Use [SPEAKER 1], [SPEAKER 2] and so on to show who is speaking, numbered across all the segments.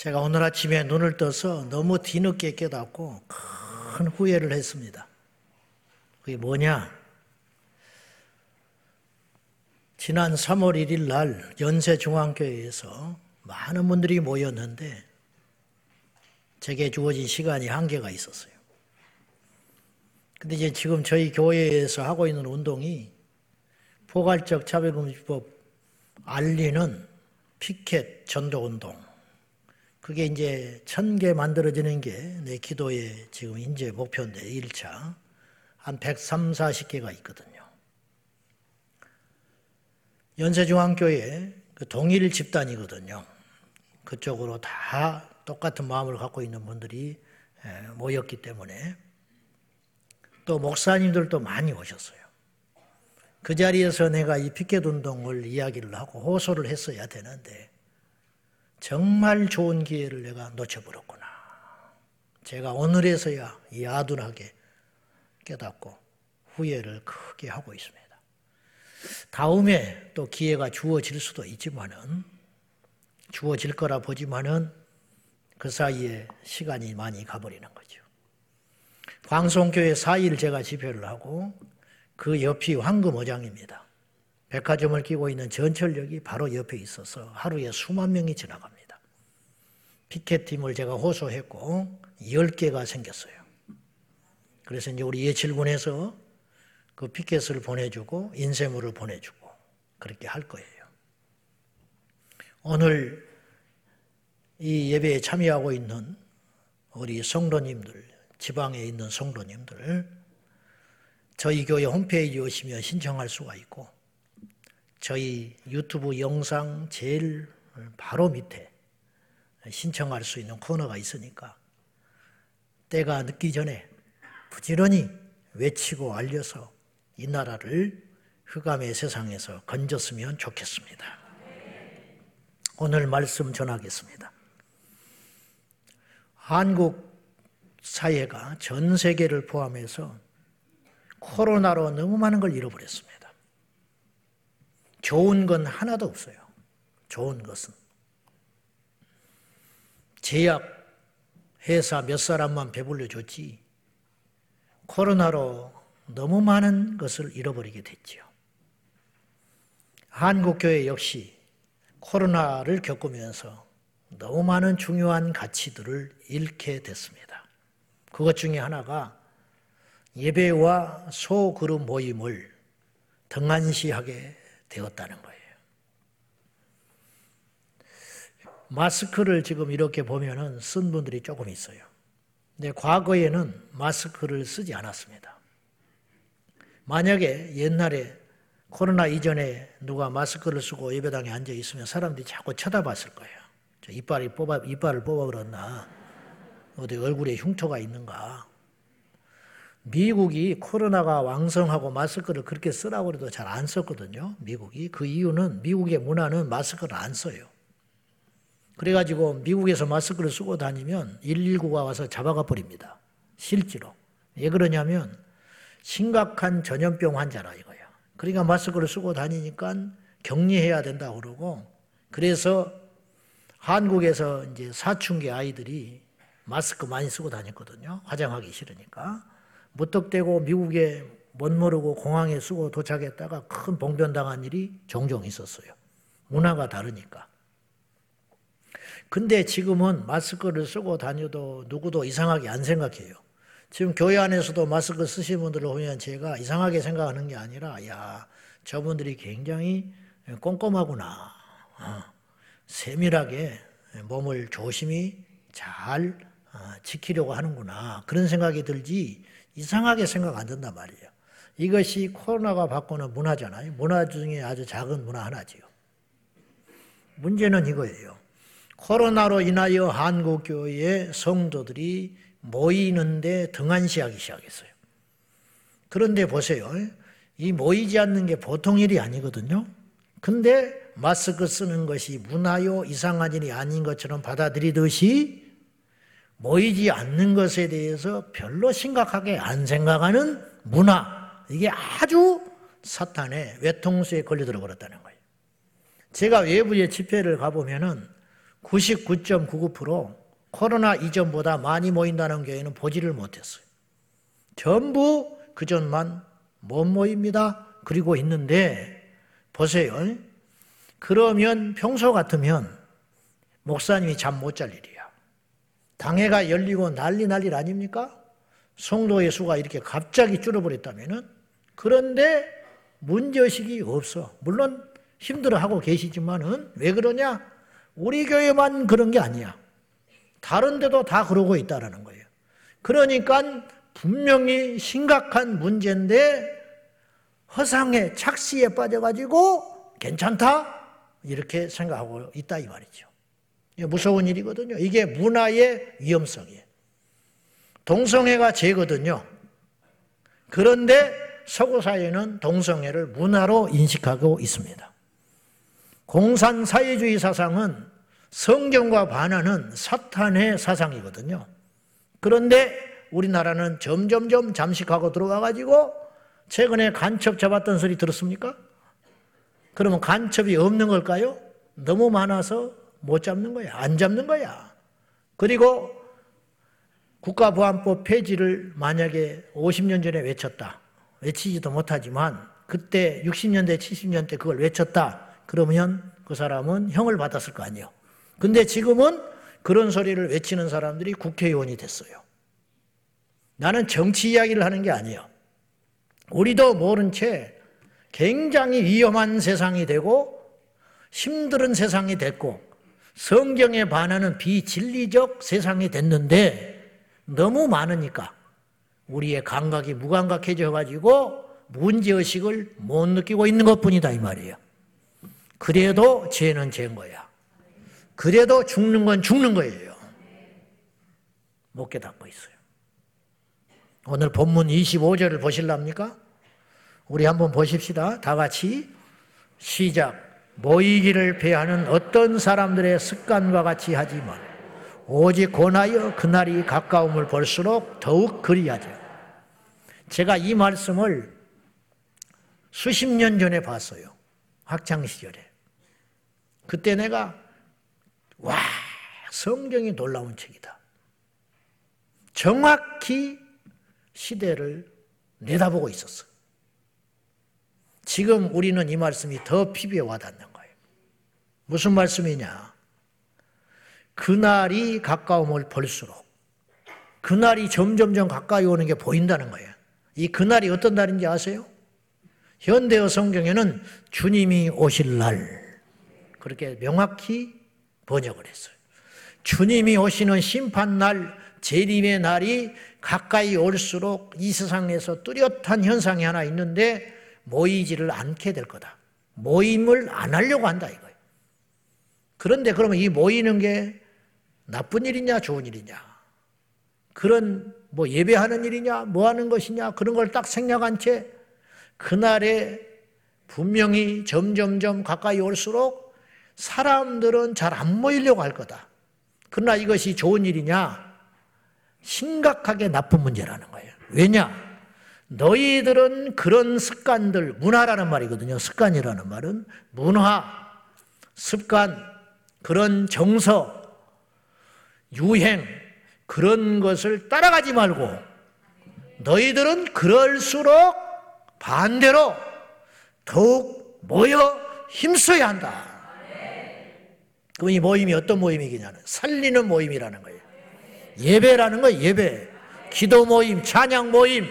[SPEAKER 1] 제가 오늘 아침에 눈을 떠서 너무 뒤늦게 깨닫고 큰 후회를 했습니다. 그게 뭐냐? 지난 3월 1일 날 연세중앙교회에서 많은 분들이 모였는데 제게 주어진 시간이 한계가 있었어요. 근데 이제 지금 저희 교회에서 하고 있는 운동이 포괄적 차별금지법 알리는 피켓 전도 운동. 그게 이제 천 개 만들어지는 게 내 기도의 지금 인제 목표인데 1차. 한 130, 40개가 있거든요. 연세중앙교회 그 동일 집단이거든요. 그쪽으로 다 똑같은 마음을 갖고 있는 분들이 모였기 때문에 또 목사님들도 많이 오셨어요. 그 자리에서 내가 이 피켓 운동을 이야기를 하고 호소를 했어야 되는데 정말 좋은 기회를 내가 놓쳐버렸구나. 제가 오늘에서야 야둔하게 깨닫고 후회를 크게 하고 있습니다. 다음에 또 기회가 주어질 수도 있지만은 주어질 거라 보지만은 그 사이에 시간이 많이 가버리는 거죠. 광송교회 4일 제가 집회를 하고 그 옆이 황금어장입니다. 백화점을 끼고 있는 전철역이 바로 옆에 있어서 하루에 수만 명이 지나갑니다. 피켓팀을 제가 호소했고 10개가 생겼어요. 그래서 이제 우리 예칠군에서 그 피켓을 보내주고 인쇄물을 보내주고 그렇게 할 거예요. 오늘 이 예배에 참여하고 있는 우리 성도님들, 지방에 있는 성도님들, 저희 교회 홈페이지 오시면 신청할 수가 있고, 저희 유튜브 영상 제일 바로 밑에 신청할 수 있는 코너가 있으니까, 때가 늦기 전에 부지런히 외치고 알려서 이 나라를 흑암의 세상에서 건졌으면 좋겠습니다. 오늘 말씀 전하겠습니다. 한국 사회가 전 세계를 포함해서 코로나로 너무 많은 걸 잃어버렸습니다. 좋은 건 하나도 없어요. 좋은 것은. 제약 회사 몇 사람만 배불려 줬지, 코로나로 너무 많은 것을 잃어버리게 됐지요. 한국교회 역시 코로나를 겪으면서 너무 많은 중요한 가치들을 잃게 됐습니다. 그것 중에 하나가 예배와 소그룹 모임을 등한시하게 되었다는 거예요. 마스크를 지금 이렇게 보면은 쓴 분들이 조금 있어요. 근데 과거에는 마스크를 쓰지 않았습니다. 만약에 옛날에 코로나 이전에 누가 마스크를 쓰고 예배당에 앉아 있으면 사람들이 자꾸 쳐다봤을 거예요. 이빨이 뽑아, 이빨을 뽑아 그랬나? 어디 얼굴에 흉터가 있는가? 미국이 코로나가 왕성하고 마스크를 그렇게 쓰라고 해도 잘 안 썼거든요. 미국이. 그 이유는 미국의 문화는 마스크를 안 써요. 그래가지고 미국에서 마스크를 쓰고 다니면 119가 와서 잡아가 버립니다. 실제로. 왜 그러냐면 심각한 전염병 환자라 이거예요. 그러니까 마스크를 쓰고 다니니까 격리해야 된다고 그러고 그래서 한국에서 이제 사춘기 아이들이 마스크 많이 쓰고 다녔거든요. 화장하기 싫으니까. 무턱대고 미국에 못 모르고 공항에 쓰고 도착했다가 큰 봉변당한 일이 종종 있었어요. 문화가 다르니까. 근데 지금은 마스크를 쓰고 다녀도 누구도 이상하게 안 생각해요. 지금 교회 안에서도 마스크 쓰시는 분들을 보면 제가 이상하게 생각하는 게 아니라, 야, 저분들이 굉장히 꼼꼼하구나. 어. 세밀하게 몸을 조심히 잘 어, 지키려고 하는구나. 그런 생각이 들지 이상하게 생각 안 든단 말이에요. 이것이 코로나가 바꾸는 문화잖아요. 문화 중에 아주 작은 문화 하나지요. 문제는 이거예요. 코로나로 인하여 한국 교회의 성도들이 모이는데 등한시하기 시작했어요. 그런데 보세요. 이 모이지 않는 게 보통 일이 아니거든요. 근데 마스크 쓰는 것이 문화요 이상한 일이 아닌 것처럼 받아들이듯이 모이지 않는 것에 대해서 별로 심각하게 안 생각하는 문화. 이게 아주 사탄의 외통수에 걸려들어 버렸다는 거예요. 제가 외부의 집회를 가보면은 99.99% 코로나 이전보다 많이 모인다는 교회는 보지를 못했어요. 전부 그전만 못 모입니다. 그리고 있는데 보세요. 그러면 평소 같으면 목사님이 잠 못 잘 일이야. 당회가 열리고 난리 난리 아닙니까? 성도의 수가 이렇게 갑자기 줄어버렸다면은 그런데 문제의식이 없어. 물론 힘들어하고 계시지만은 왜 그러냐? 우리 교회만 그런 게 아니야. 다른 데도 다 그러고 있다라는 거예요. 그러니까 분명히 심각한 문제인데 허상에 착시에 빠져가지고 괜찮다 이렇게 생각하고 있다 이 말이죠. 무서운 일이거든요. 이게 문화의 위험성이에요. 동성애가 죄거든요. 그런데 서구 사회는 동성애를 문화로 인식하고 있습니다. 공산 사회주의 사상은 성경과 반하는 사탄의 사상이거든요. 그런데 우리나라는 점점점 잠식하고 들어와 가지고 최근에 간첩 잡았던 소리 들었습니까? 그러면 간첩이 없는 걸까요? 너무 많아서 못 잡는 거야. 안 잡는 거야. 그리고 국가보안법 폐지를 만약에 50년 전에 외쳤다. 외치지도 못하지만 그때 60년대, 70년대 그걸 외쳤다. 그러면 그 사람은 형을 받았을 거 아니에요. 근데 지금은 그런 소리를 외치는 사람들이 국회의원이 됐어요. 나는 정치 이야기를 하는 게 아니에요. 우리도 모른 채 굉장히 위험한 세상이 되고 힘든 세상이 됐고 성경에 반하는 비진리적 세상이 됐는데 너무 많으니까 우리의 감각이 무감각해져 가지고 문제의식을 못 느끼고 있는 것 뿐이다 이 말이에요. 그래도 죄는 죄인 거야. 그래도 죽는 건 죽는 거예요. 못 깨닫고 있어요. 오늘 본문 25절을 보실랍니까? 우리 한번 보십시다. 다 같이 시작. 모이기를 배하는 어떤 사람들의 습관과 같이 하지만 오직 권하여 그날이 가까움을 볼수록 더욱 그리하죠. 제가 이 말씀을 수십 년 전에 봤어요. 학창 시절에. 그때 내가 와 성경이 놀라운 책이다. 정확히 시대를 내다보고 있었어. 지금 우리는 이 말씀이 더 피부에 와닿는. 무슨 말씀이냐? 그날이 가까움을 볼수록 그날이 점점점 가까이 오는 게 보인다는 거예요. 이 그날이 어떤 날인지 아세요? 현대어 성경에는 주님이 오실 날 그렇게 명확히 번역을 했어요. 주님이 오시는 심판 날, 재림의 날이 가까이 올수록 이 세상에서 뚜렷한 현상이 하나 있는데 모이지를 않게 될 거다. 모임을 안 하려고 한다 이거예요. 그런데 그러면 이 모이는 게 나쁜 일이냐 좋은 일이냐 그런 뭐 예배하는 일이냐 뭐 하는 것이냐 그런 걸 딱 생략한 채 그날에 분명히 점점점 가까이 올수록 사람들은 잘 안 모이려고 할 거다. 그러나 이것이 좋은 일이냐? 심각하게 나쁜 문제라는 거예요. 왜냐? 너희들은 그런 습관들, 문화라는 말이거든요. 습관이라는 말은 문화, 습관, 그런 정서, 유행, 그런 것을 따라가지 말고 너희들은 그럴수록 반대로 더욱 모여 힘써야 한다. 그럼 이 모임이 어떤 모임이겠냐는 살리는 모임이라는 거예요. 예배라는 거예요. 예배. 기도 모임, 찬양 모임,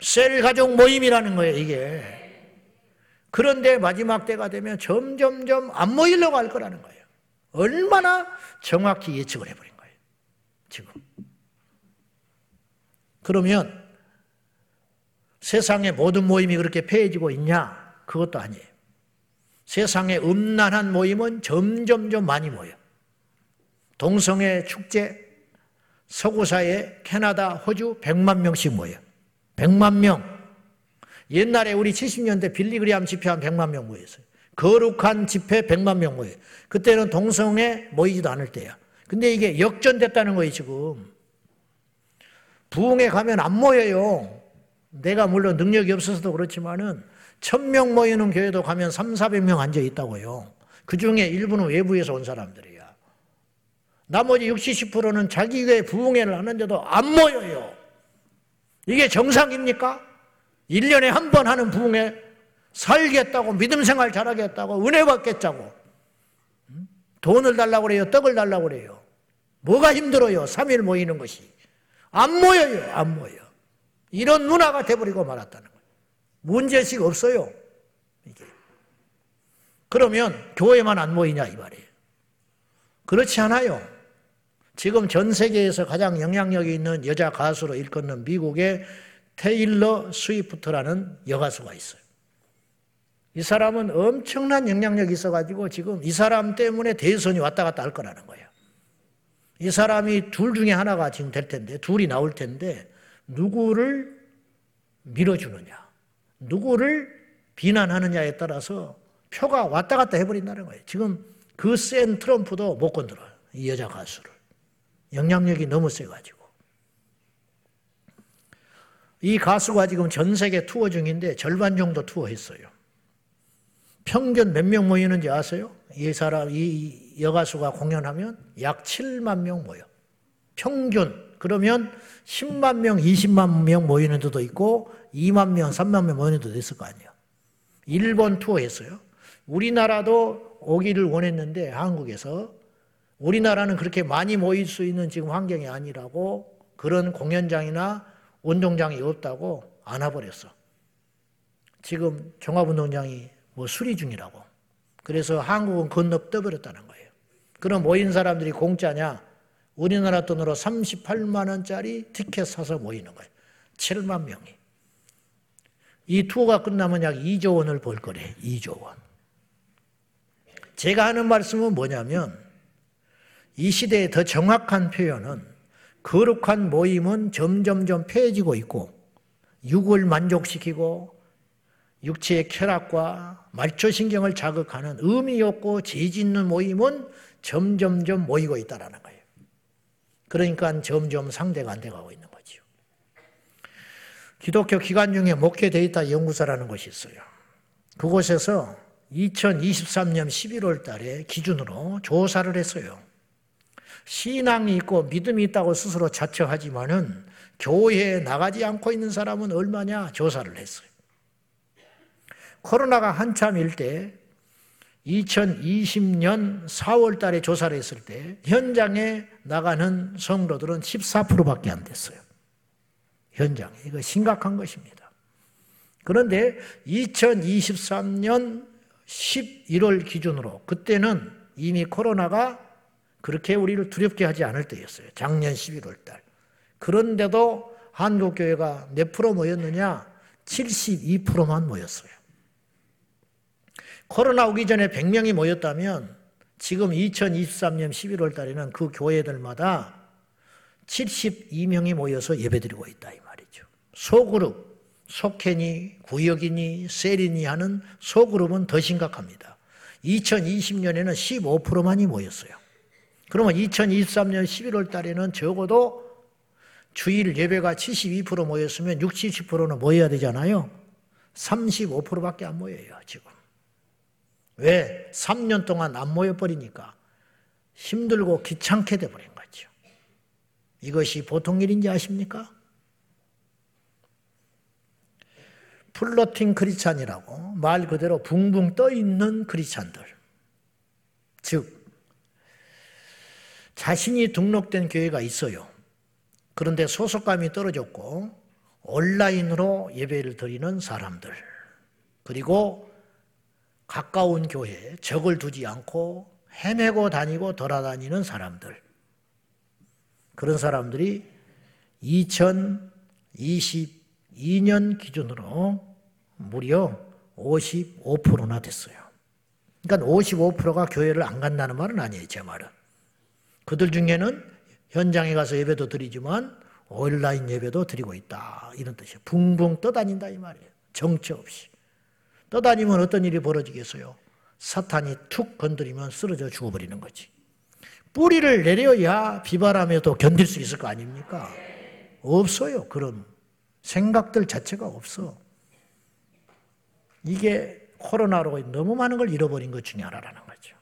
[SPEAKER 1] 셀 가족 모임이라는 거예요. 이게. 그런데 마지막 때가 되면 점점점 안 모이려고 할 거라는 거예요. 얼마나 정확히 예측을 해버린 거예요. 지금. 그러면 세상의 모든 모임이 그렇게 폐해지고 있냐? 그것도 아니에요. 세상에 음란한 모임은 점점점 많이 모여. 동성애 축제, 서구사에 캐나다, 호주 100만 명씩 모여. 100만 명. 옛날에 우리 70년대 빌리그리암 집회 한 100만 명 모였어요. 거룩한 집회 100만 명 모여요. 그때는 동성애 모이지도 않을 때야. 근데 이게 역전됐다는 거예요, 지금. 부흥에 가면 안 모여요. 내가 물론 능력이 없어서도 그렇지만은 천 명 모이는 교회도 가면 3, 400명 앉아 있다고요. 그 중에 일부는 외부에서 온 사람들이야. 나머지 60, 70%는 자기 교회 부흥회를 하는데도 안 모여요. 이게 정상입니까? 1년에 한 번 하는 부흥회 살겠다고 믿음 생활 잘하겠다고 은혜 받겠다고 돈을 달라고 그래요. 떡을 달라고 그래요. 뭐가 힘들어요? 3일 모이는 것이. 안 모여요. 안 모여. 이런 문화가 돼버리고 말았다는 거예요. 문제식 없어요. 이게. 그러면 교회만 안 모이냐 이 말이에요. 그렇지 않아요. 지금 전 세계에서 가장 영향력이 있는 여자 가수로 일컫는 미국의 테일러 스위프트라는 여가수가 있어요. 이 사람은 엄청난 영향력이 있어가지고 지금 이 사람 때문에 대선이 왔다 갔다 할 거라는 거예요. 이 사람이 둘 중에 하나가 지금 될 텐데, 둘이 나올 텐데, 누구를 밀어주느냐, 누구를 비난하느냐에 따라서 표가 왔다 갔다 해버린다는 거예요. 지금 그 센 트럼프도 못 건드려요. 이 여자 가수를. 영향력이 너무 세가지고. 이 가수가 지금 전 세계 투어 중인데 절반 정도 투어했어요. 평균 몇 명 모이는지 아세요? 이 사람, 이 여가수가 공연하면 약 7만 명 모여. 평균. 그러면 10만 명, 20만 명 모이는 데도 있고 2만 명, 3만 명 모이는 데도 있을 거 아니에요. 일본 투어 했어요. 우리나라도 오기를 원했는데 한국에서 우리나라는 그렇게 많이 모일 수 있는 지금 환경이 아니라고 그런 공연장이나 운동장이 없다고 안 와버렸어. 지금 종합운동장이 뭐 수리 중이라고. 그래서 한국은 건너 떠버렸다는 거예요. 그럼 모인 사람들이 공짜냐? 우리나라 돈으로 38만 원짜리 티켓 사서 모이는 거예요. 7만 명이. 이 투어가 끝나면 약 2조 원을 벌 거래. 2조 원. 제가 하는 말씀은 뭐냐면 이 시대의 더 정확한 표현은 거룩한 모임은 점점점 폐해지고 있고 육을 만족시키고 육체의 쾌락과 말초신경을 자극하는 의미 없고 재짓는 모임은 점점점 모이고 있다는 거예요. 그러니까 점점 상대가 안 돼가고 있는 거죠. 기독교 기관 중에 목회 데이터 연구소라는 것이 있어요. 그곳에서 2023년 11월 달에 기준으로 조사를 했어요. 신앙이 있고 믿음이 있다고 스스로 자처하지만은 교회에 나가지 않고 있는 사람은 얼마냐 조사를 했어요. 코로나가 한참일 때 2020년 4월 달에 조사를 했을 때 현장에 나가는 성도들은 14%밖에 안 됐어요. 현장에. 이거 심각한 것입니다. 그런데 2023년 11월 기준으로 그때는 이미 코로나가 그렇게 우리를 두렵게 하지 않을 때였어요. 작년 11월 달. 그런데도 한국교회가 몇 프로 모였느냐? 72%만 모였어요. 코로나 오기 전에 100명이 모였다면 지금 2023년 11월 달에는 그 교회들마다 72명이 모여서 예배드리고 있다 이 말이죠. 소그룹, 속해니, 구역이니, 세리니 하는 소그룹은 더 심각합니다. 2020년에는 15%만이 모였어요. 그러면 2023년 11월 달에는 적어도 주일 예배가 72% 모였으면 60, 70%는 모여야 되잖아요. 35%밖에 안 모여요, 지금. 왜? 3년 동안 안 모여버리니까 힘들고 귀찮게 돼버린 거죠. 이것이 보통 일인지 아십니까? 플로팅 크리찬이라고 말 그대로 붕붕 떠 있는 크리찬들. 즉, 자신이 등록된 교회가 있어요. 그런데 소속감이 떨어졌고 온라인으로 예배를 드리는 사람들. 그리고 가까운 교회에 적을 두지 않고 헤매고 다니고 돌아다니는 사람들. 그런 사람들이 2022년 기준으로 무려 55%나 됐어요. 그러니까 55%가 교회를 안 간다는 말은 아니에요, 제 말은. 그들 중에는 현장에 가서 예배도 드리지만 온라인 예배도 드리고 있다. 이런 뜻이에요. 붕붕 떠다닌다 이 말이에요. 정처 없이. 떠다니면 어떤 일이 벌어지겠어요? 사탄이 툭 건드리면 쓰러져 죽어버리는 거지. 뿌리를 내려야 비바람에도 견딜 수 있을 거 아닙니까? 없어요. 그런 생각들 자체가 없어. 이게 코로나로 너무 많은 걸 잃어버린 것 중에 하나라는 거죠.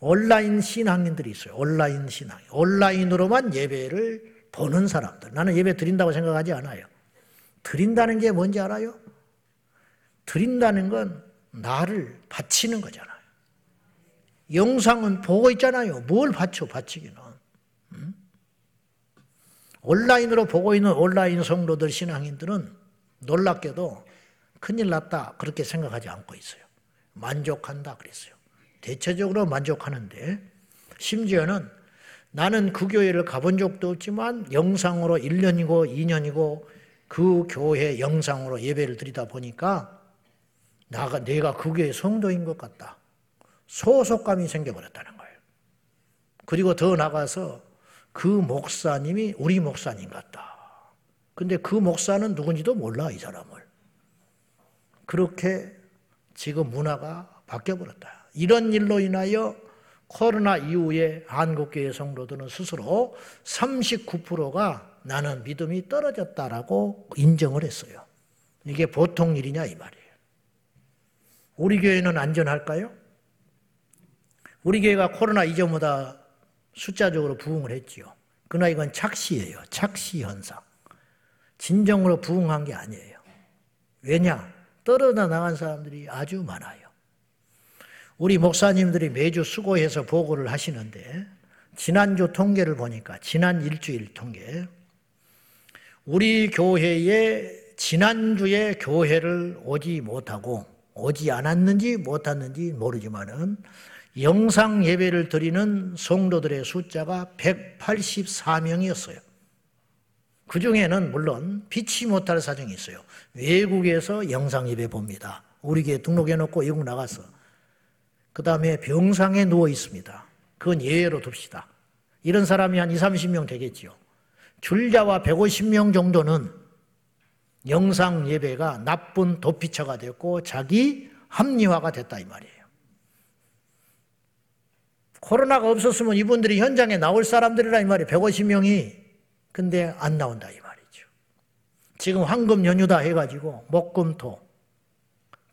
[SPEAKER 1] 온라인 신앙인들이 있어요. 온라인 신앙. 온라인으로만 예배를 보는 사람들. 나는 예배 드린다고 생각하지 않아요. 드린다는 게 뭔지 알아요? 드린다는 건 나를 바치는 거잖아요. 영상은 보고 있잖아요. 뭘 바쳐, 바치기는. 음? 온라인으로 보고 있는 온라인 성도들, 신앙인들은 놀랍게도 큰일 났다. 그렇게 생각하지 않고 있어요. 만족한다. 그랬어요. 대체적으로 만족하는데, 심지어는 나는 그 교회를 가본 적도 없지만 영상으로 1년이고 2년이고 그 교회 영상으로 예배를 드리다 보니까 나가, 내가 그 교회 성도인 것 같다. 소속감이 생겨버렸다는 거예요. 그리고 더 나가서 그 목사님이 우리 목사님 같다. 근데 그 목사는 누군지도 몰라, 이 사람을. 그렇게 지금 문화가 바뀌어버렸다. 이런 일로 인하여 코로나 이후에 한국교회 성도들은 스스로 39%가 나는 믿음이 떨어졌다라고 인정을 했어요. 이게 보통 일이냐 이 말이에요. 우리 교회는 안전할까요? 우리 교회가 코로나 이전보다 숫자적으로 부흥을 했지요. 그러나 이건 착시예요. 착시 현상. 진정으로 부흥한 게 아니에요. 왜냐? 떨어져 나간 사람들이 아주 많아요. 우리 목사님들이 매주 수고해서 보고를 하시는데 지난주 통계를 보니까 지난 일주일 통계 우리 교회에 지난주에 교회를 오지 못하고 오지 않았는지 못했는지 모르지만은 영상 예배를 드리는 성도들의 숫자가 184명이었어요. 그 중에는 물론 피치 못할 사정이 있어요. 외국에서 영상 예배 봅니다. 우리 교회 등록해 놓고 외국 나가서 그 다음에 병상에 누워 있습니다. 그건 예외로 둡시다. 이런 사람이 한 2, 30명 되겠지요. 줄자와 150명 정도는 영상 예배가 나쁜 도피처가 됐고 자기 합리화가 됐다 이 말이에요. 코로나가 없었으면 이분들이 현장에 나올 사람들이라 이 말이에요. 150명이. 근데 안 나온다 이 말이죠. 지금 황금 연휴다 해가지고 목금토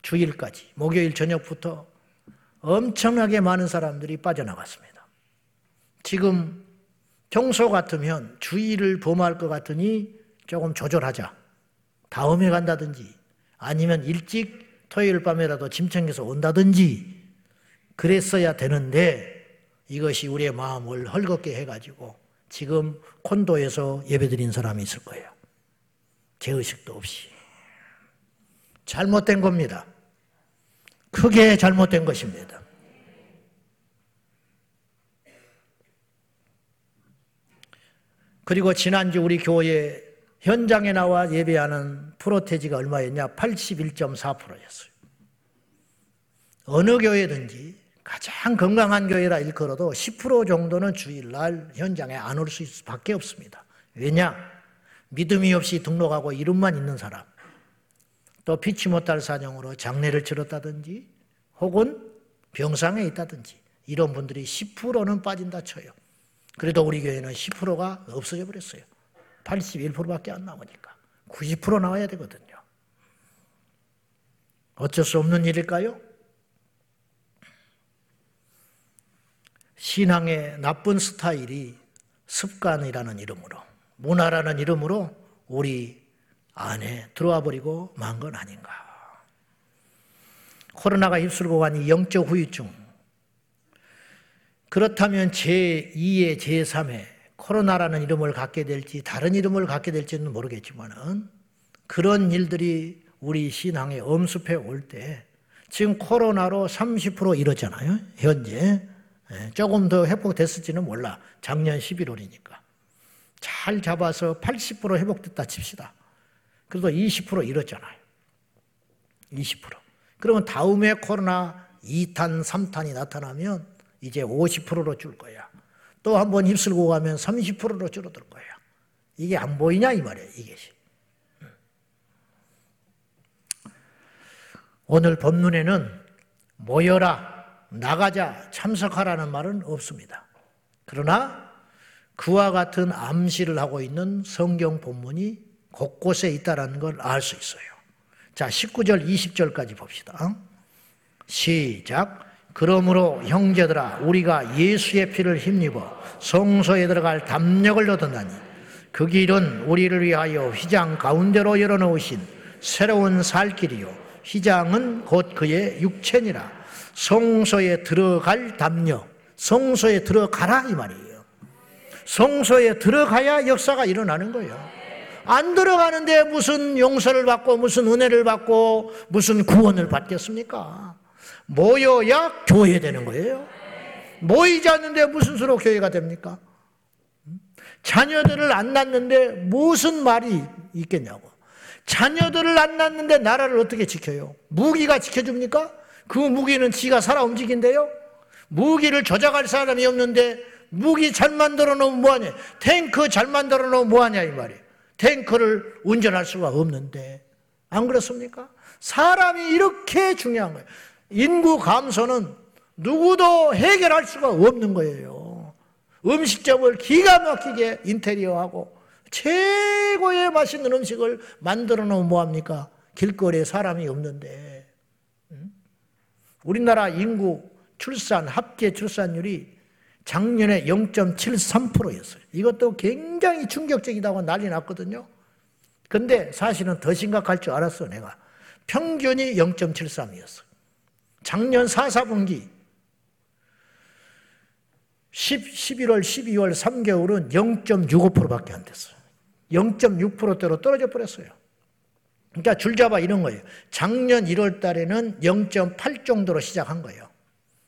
[SPEAKER 1] 주일까지 목요일 저녁부터 엄청나게 많은 사람들이 빠져나갔습니다. 지금 평소 같으면 주의를 범할 것 같으니 조금 조절하자. 다음에 간다든지 아니면 일찍 토요일 밤에라도 짐 챙겨서 온다든지 그랬어야 되는데 이것이 우리의 마음을 헐겁게 해가지고 지금 콘도에서 예배드린 사람이 있을 거예요. 제의식도 없이. 잘못된 겁니다. 크게 잘못된 것입니다. 그리고 지난주 우리 교회 현장에 나와 예배하는 프로테지가 얼마였냐? 81.4%였어요. 어느 교회든지 가장 건강한 교회라 일컬어도 10% 정도는 주일날 현장에 안올 수밖에 없습니다. 왜냐? 믿음이 없이 등록하고 이름만 있는 사람. 또 피치 못할 사정으로 장례를 치렀다든지 혹은 병상에 있다든지 이런 분들이 10%는 빠진다 쳐요. 그래도 우리 교회는 10%가 없어져 버렸어요. 81%밖에 안 나오니까. 90% 나와야 되거든요. 어쩔 수 없는 일일까요? 신앙의 나쁜 스타일이 습관이라는 이름으로, 문화라는 이름으로 우리 안에 들어와 버리고 만 건 아닌가. 코로나가 휩쓸고 간 영적 후유증. 그렇다면 제2의 제3의 코로나라는 이름을 갖게 될지 다른 이름을 갖게 될지는 모르겠지만은 그런 일들이 우리 신앙에 엄습해 올 때 지금 코로나로 30% 이렇잖아요. 현재. 예, 조금 더 회복됐을지는 몰라. 작년 11월이니까. 잘 잡아서 80% 회복됐다 칩시다. 그래도 20% 잃었잖아요. 20%. 그러면 다음에 코로나 2탄, 3탄이 나타나면 이제 50%로 줄 거야. 또 한 번 휩쓸고 가면 30%로 줄어들 거야. 이게 안 보이냐 이 말이에요. 이것이. 오늘 본문에는 모여라, 나가자, 참석하라는 말은 없습니다. 그러나 그와 같은 암시를 하고 있는 성경 본문이 곳곳에 있다는 걸 알 수 있어요. 자, 19절, 20절까지 봅시다. 시작. 그러므로 형제들아 우리가 예수의 피를 힘입어 성소에 들어갈 담력을 얻었나니 그 길은 우리를 위하여 휘장 가운데로 열어놓으신 새로운 살 길이요. 휘장은 곧 그의 육체니라. 성소에 들어갈 담력 성소에 들어가라 이 말이에요. 성소에 들어가야 역사가 일어나는 거예요. 안 들어가는데 무슨 용서를 받고 무슨 은혜를 받고 무슨 구원을 받겠습니까? 모여야 교회 되는 거예요. 모이지 않는데 무슨 수로 교회가 됩니까? 자녀들을 안 낳는데 무슨 말이 있겠냐고. 자녀들을 안 낳는데 나라를 어떻게 지켜요? 무기가 지켜줍니까? 그 무기는 지가 살아 움직인대요? 무기를 조작할 사람이 없는데 무기 잘 만들어 놓으면 뭐하냐? 탱크 잘 만들어 놓으면 뭐하냐 이 말이에요. 탱크를 운전할 수가 없는데 안 그렇습니까? 사람이 이렇게 중요한 거예요. 인구 감소는 누구도 해결할 수가 없는 거예요. 음식점을 기가 막히게 인테리어하고 최고의 맛있는 음식을 만들어 놓으면 뭐합니까? 길거리에 사람이 없는데. 우리나라 인구 출산, 합계 출산율이 작년에 0.73%였어요. 이것도 굉장히 충격적이다고 난리 났거든요. 근데 사실은 더 심각할 줄 알았어, 내가. 평균이 0.73이었어. 작년 4, 4분기 10, 11월, 12월 3개월은 0.65%밖에 안 됐어요. 0.6%대로 떨어져 버렸어요. 그러니까 줄잡아 이런 거예요. 작년 1월 달에는 0.8 정도로 시작한 거예요.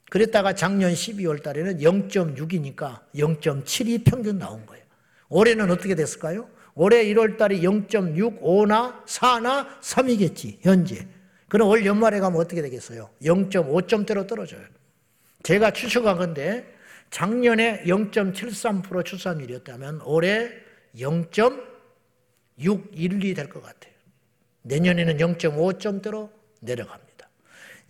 [SPEAKER 1] 그랬다가 작년 12월 달에는 0.6이니까 0.7이 평균 나온 거예요. 올해는 어떻게 됐을까요? 올해 1월 달이 0.65나 4나 3이겠지, 현재. 그럼 올 연말에 가면 어떻게 되겠어요? 0.5점대로 떨어져요. 제가 추측한 건데 작년에 0.73% 출산율이었다면 올해 0.612 될 것 같아요. 내년에는 0.5점대로 내려갑니다.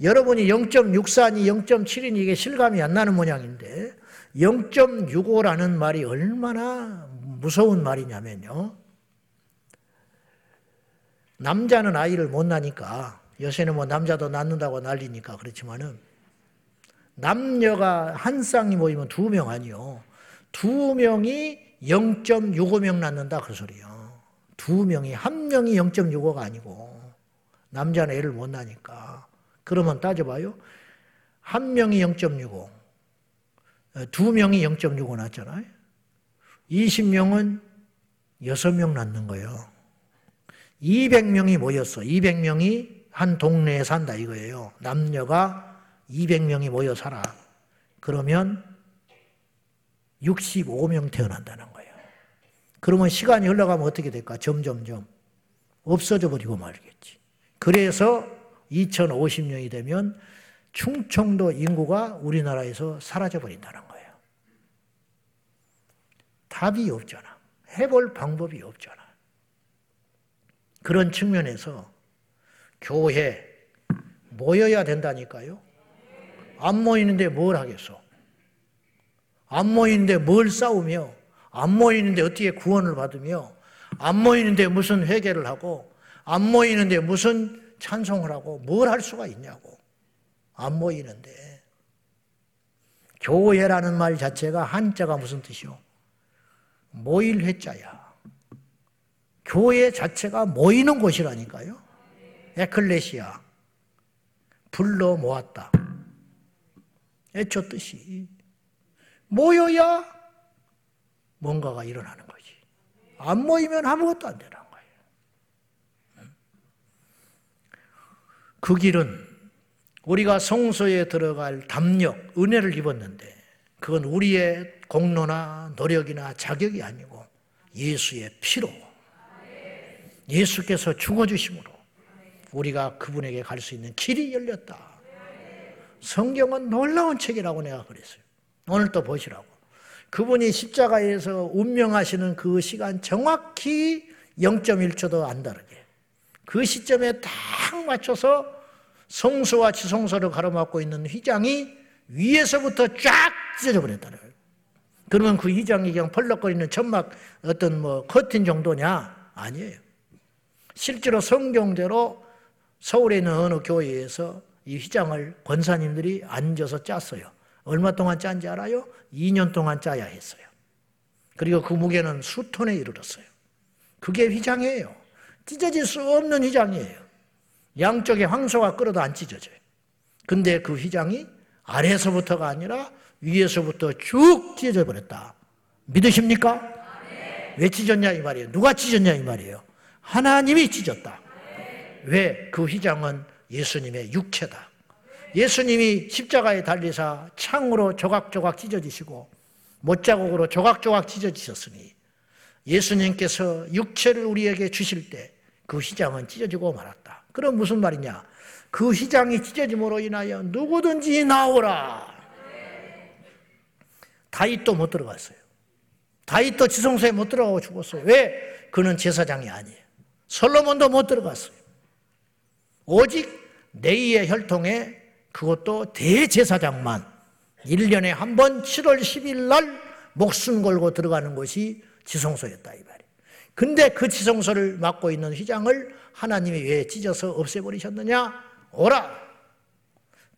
[SPEAKER 1] 여러분이 0.64니 0.7이니 이게 실감이 안 나는 모양인데 0.65라는 말이 얼마나 무서운 말이냐면요. 남자는 아이를 못 낳으니까 요새는 뭐 남자도 낳는다고 난리니까 그렇지만은 남녀가 한 쌍이 모이면 두 명 아니요. 두 명이 0.65명 낳는다 그 소리요. 두 명이 한 명이 0.65가 아니고 남자는 애를 못 낳으니까 그러면 따져봐요. 한 명이 0.65, 두 명이 0.65 낳잖아요. 20명은 6명 낳는 거예요. 200명이 모였어. 200명이 한 동네에 산다 이거예요. 남녀가 200명이 모여 살아. 그러면 65명 태어난다는 거예요. 그러면 시간이 흘러가면 어떻게 될까? 점점점 없어져 버리고 말겠지. 그래서 2050년이 되면 충청도 인구가 우리나라에서 사라져 버린다는 거예요. 답이 없잖아. 해볼 방법이 없잖아. 그런 측면에서 교회 모여야 된다니까요. 안 모이는데 뭘 하겠어? 안 모이는데 뭘 싸우며, 안 모이는데 어떻게 구원을 받으며, 안 모이는데 무슨 회개를 하고, 안 모이는데 무슨 찬송을 하고, 뭘 할 수가 있냐고. 안 모이는데. 교회라는 말 자체가 한자가 무슨 뜻이요? 모일 회자야. 교회 자체가 모이는 곳이라니까요. 에클레시아 불러 모았다. 애초 뜻이 모여야 뭔가가 일어나는 거지. 안 모이면 아무것도 안 되는 거예요. 그 길은 우리가 성소에 들어갈 담력, 은혜를 입었는데 그건 우리의 공로나 노력이나 자격이 아니고 예수의 피로 예수께서 죽어주심으로 우리가 그분에게 갈 수 있는 길이 열렸다. 성경은 놀라운 책이라고 내가 그랬어요. 오늘 또 보시라고. 그분이 십자가에서 운명하시는 그 시간 정확히 0.1초도 안 다르게 그 시점에 딱 맞춰서 성소와 지성소를 가로막고 있는 휘장이 위에서부터 쫙 찢어져 버렸다는 거예요. 그러면 그 휘장이 그냥 펄럭거리는 천막 어떤 뭐 커튼 정도냐? 아니에요. 실제로 성경대로 서울에 있는 어느 교회에서 이 휘장을 권사님들이 앉아서 짰어요. 얼마 동안 짠지 알아요? 2년 동안 짜야 했어요. 그리고 그 무게는 수톤에 이르렀어요. 그게 휘장이에요. 찢어질 수 없는 휘장이에요. 양쪽에 황소가 끌어도 안 찢어져요. 근데 그 휘장이 아래에서부터가 아니라 위에서부터 쭉 찢어져 버렸다. 믿으십니까? 왜 찢었냐 이 말이에요. 누가 찢었냐 이 말이에요. 하나님이 찢었다. 왜? 그 휘장은 예수님의 육체다. 예수님이 십자가에 달리사 창으로 조각조각 찢어지시고 못자국으로 조각조각 찢어지셨으니 예수님께서 육체를 우리에게 주실 때 그 휘장은 찢어지고 말았다. 그럼 무슨 말이냐? 그 휘장이 찢어짐으로 인하여 누구든지 나오라. 다윗도 못 들어갔어요. 다윗도 지성소에 못 들어가고 죽었어요. 왜? 그는 제사장이 아니에요. 솔로몬도 못 들어갔어요. 오직 네이의 혈통에 그것도 대제사장만 1년에 한 번 7월 10일 날 목숨 걸고 들어가는 것이 지성소였다 이 말이에요. 근데 그 지성소를 맡고 있는 휘장을 하나님이 왜 찢어서 없애버리셨느냐? 오라.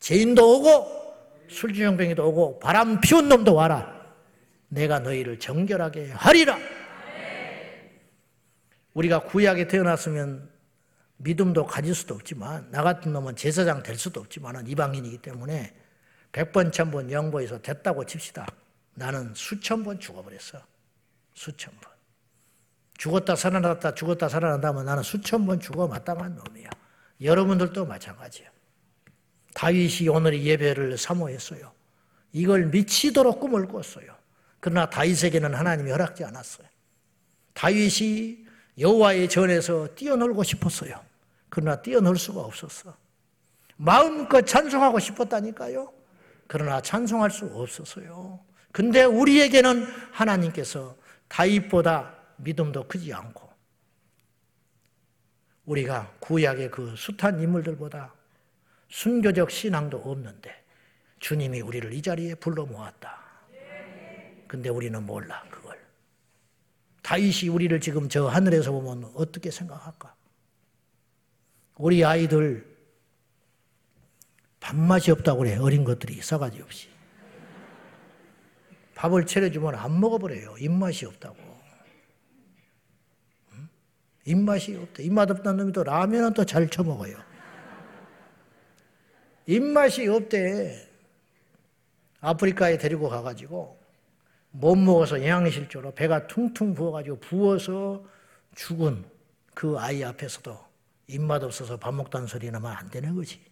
[SPEAKER 1] 죄인도 오고 술주정뱅이도 오고 바람 피운 놈도 와라. 내가 너희를 정결하게 하리라. 우리가 구약에 태어났으면 믿음도 가질 수도 없지만 나 같은 놈은 제사장 될 수도 없지만 이방인이기 때문에 백번 천번 영보에서 됐다고 칩시다. 나는 수천 번 죽어버렸어. 수천 번. 죽었다 살아났다 죽었다 살아난다면 나는 수천 번 죽어 마땅한 놈이야. 여러분들도 마찬가지야. 다윗이 오늘 예배를 사모했어요. 이걸 미치도록 꿈을 꿨어요. 그러나 다윗에게는 하나님이 허락지 않았어요. 다윗이 여호와의 전에서 뛰어놀고 싶었어요. 그러나 뛰어놀 수가 없었어. 마음껏 찬송하고 싶었다니까요. 그러나 찬송할 수 없었어요. 근데 우리에게는 하나님께서 다윗보다 믿음도 크지 않고 우리가 구약의 그 숱한 인물들보다 순교적 신앙도 없는데 주님이 우리를 이 자리에 불러 모았다. 근데 우리는 몰라 그걸. 다윗이 우리를 지금 저 하늘에서 보면 어떻게 생각할까? 우리 아이들 밥맛이 없다고 그래 어린 것들이 싸가지 없이. 밥을 차려주면 안 먹어버려요. 입맛이 없다고. 입맛이 없대. 입맛 없다는 놈이 또 라면은 또잘 처먹어요. 입맛이 없대. 아프리카에 데리고 가가지고 못 먹어서 영양실조로 배가 퉁퉁 부어가지고 부어서 죽은 그 아이 앞에서도 입맛 없어서 밥 먹다는 소리 나면 안 되는 거지.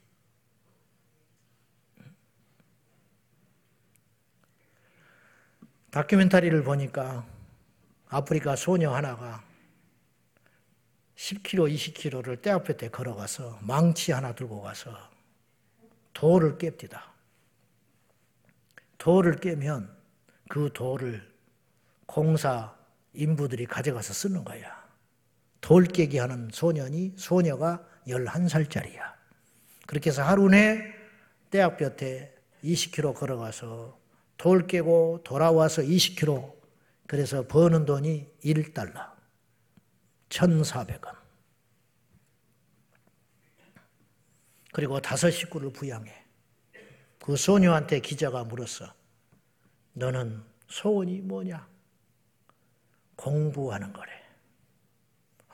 [SPEAKER 1] 다큐멘터리를 보니까 아프리카 소녀 하나가 10km, 20km를 때 앞에 때 걸어가서 망치 하나 들고 가서 돌을 깹디다. 돌을 깨면 그 돌을 공사 인부들이 가져가서 쓰는 거야. 돌 깨기 하는 소년이, 소녀가 11살짜리야. 그렇게 해서 하루 내 대학볕에 20km 걸어가서 돌 깨고 돌아와서 20km 그래서 버는 돈이 1달러. 1,400원. 그리고 다섯 식구를 부양해. 그 소녀한테 기자가 물었어. 너는 소원이 뭐냐? 공부하는 거래.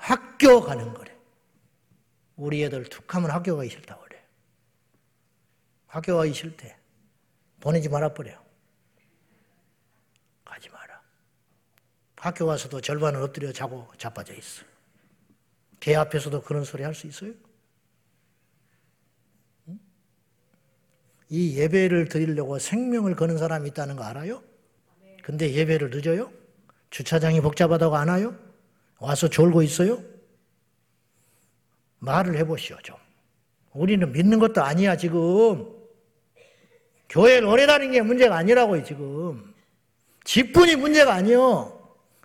[SPEAKER 1] 학교 가는 거래. 우리 애들 툭 하면 학교 가기 싫다고 그래. 학교 가기 싫대. 보내지 말아버려. 가지 마라. 학교 가서도 절반은 엎드려 자고 자빠져 있어. 개 앞에서도 그런 소리 할 수 있어요? 이 예배를 드리려고 생명을 거는 사람이 있다는 거 알아요? 근데 예배를 늦어요? 주차장이 복잡하다고 안 와요? 와서 졸고 있어요? 말을 해보시오, 좀. 우리는 믿는 것도 아니야, 지금. 교회를 오래 다니는 게 문제가 아니라고요, 지금. 직분이 문제가 아니요.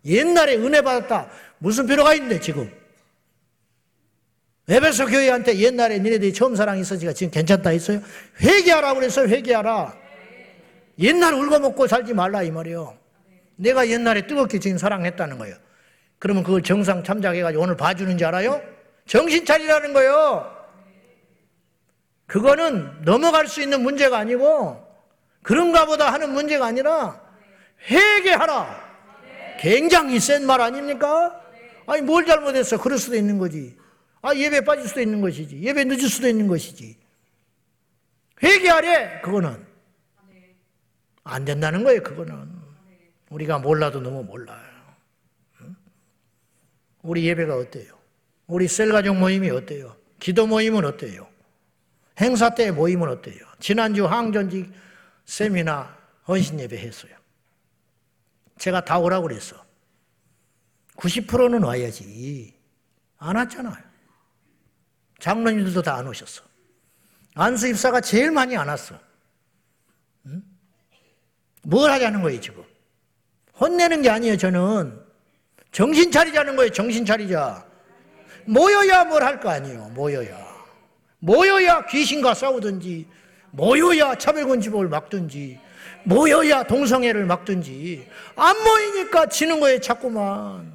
[SPEAKER 1] 옛날에 은혜 받았다. 무슨 필요가 있는데, 지금. 에베소 교회한테 옛날에 니네들이 처음 사랑 있었으니까 지금 괜찮다 했어요? 회개하라 그랬어요, 회개하라. 옛날 울고 먹고 살지 말라, 이 말이요. 내가 옛날에 뜨겁게 지금 사랑했다는 거예요. 그러면 그걸 정상 참작해가지고 오늘 봐주는 줄 알아요? 정신 차리라는 거예요. 그거는 넘어갈 수 있는 문제가 아니고 그런가 보다 하는 문제가 아니라 회개하라. 굉장히 센 말 아닙니까? 아니 뭘 잘못했어? 그럴 수도 있는 거지. 아 예배 빠질 수도 있는 것이지. 예배 늦을 수도 있는 것이지. 회개하래. 그거는 안 된다는 거예요. 그거는 우리가 몰라도 너무 몰라요. 우리 예배가 어때요? 우리 셀가족 모임이 어때요? 기도 모임은 어때요? 행사 때 모임은 어때요? 지난주 항전직 세미나 헌신 예배 했어요. 제가 다 오라고 그랬어. 90%는 와야지. 안 왔잖아요. 장로님들도 다 안 오셨어. 안수 입사가 제일 많이 안 왔어. 응? 뭘 하자는 거예요, 지금? 혼내는 게 아니에요, 저는. 정신 차리자는 거예요, 정신 차리자. 모여야 뭘 할 거 아니에요, 모여야. 모여야 귀신과 싸우든지, 모여야 차별금지법을 막든지, 모여야 동성애를 막든지, 안 모이니까 지는 거예요, 자꾸만.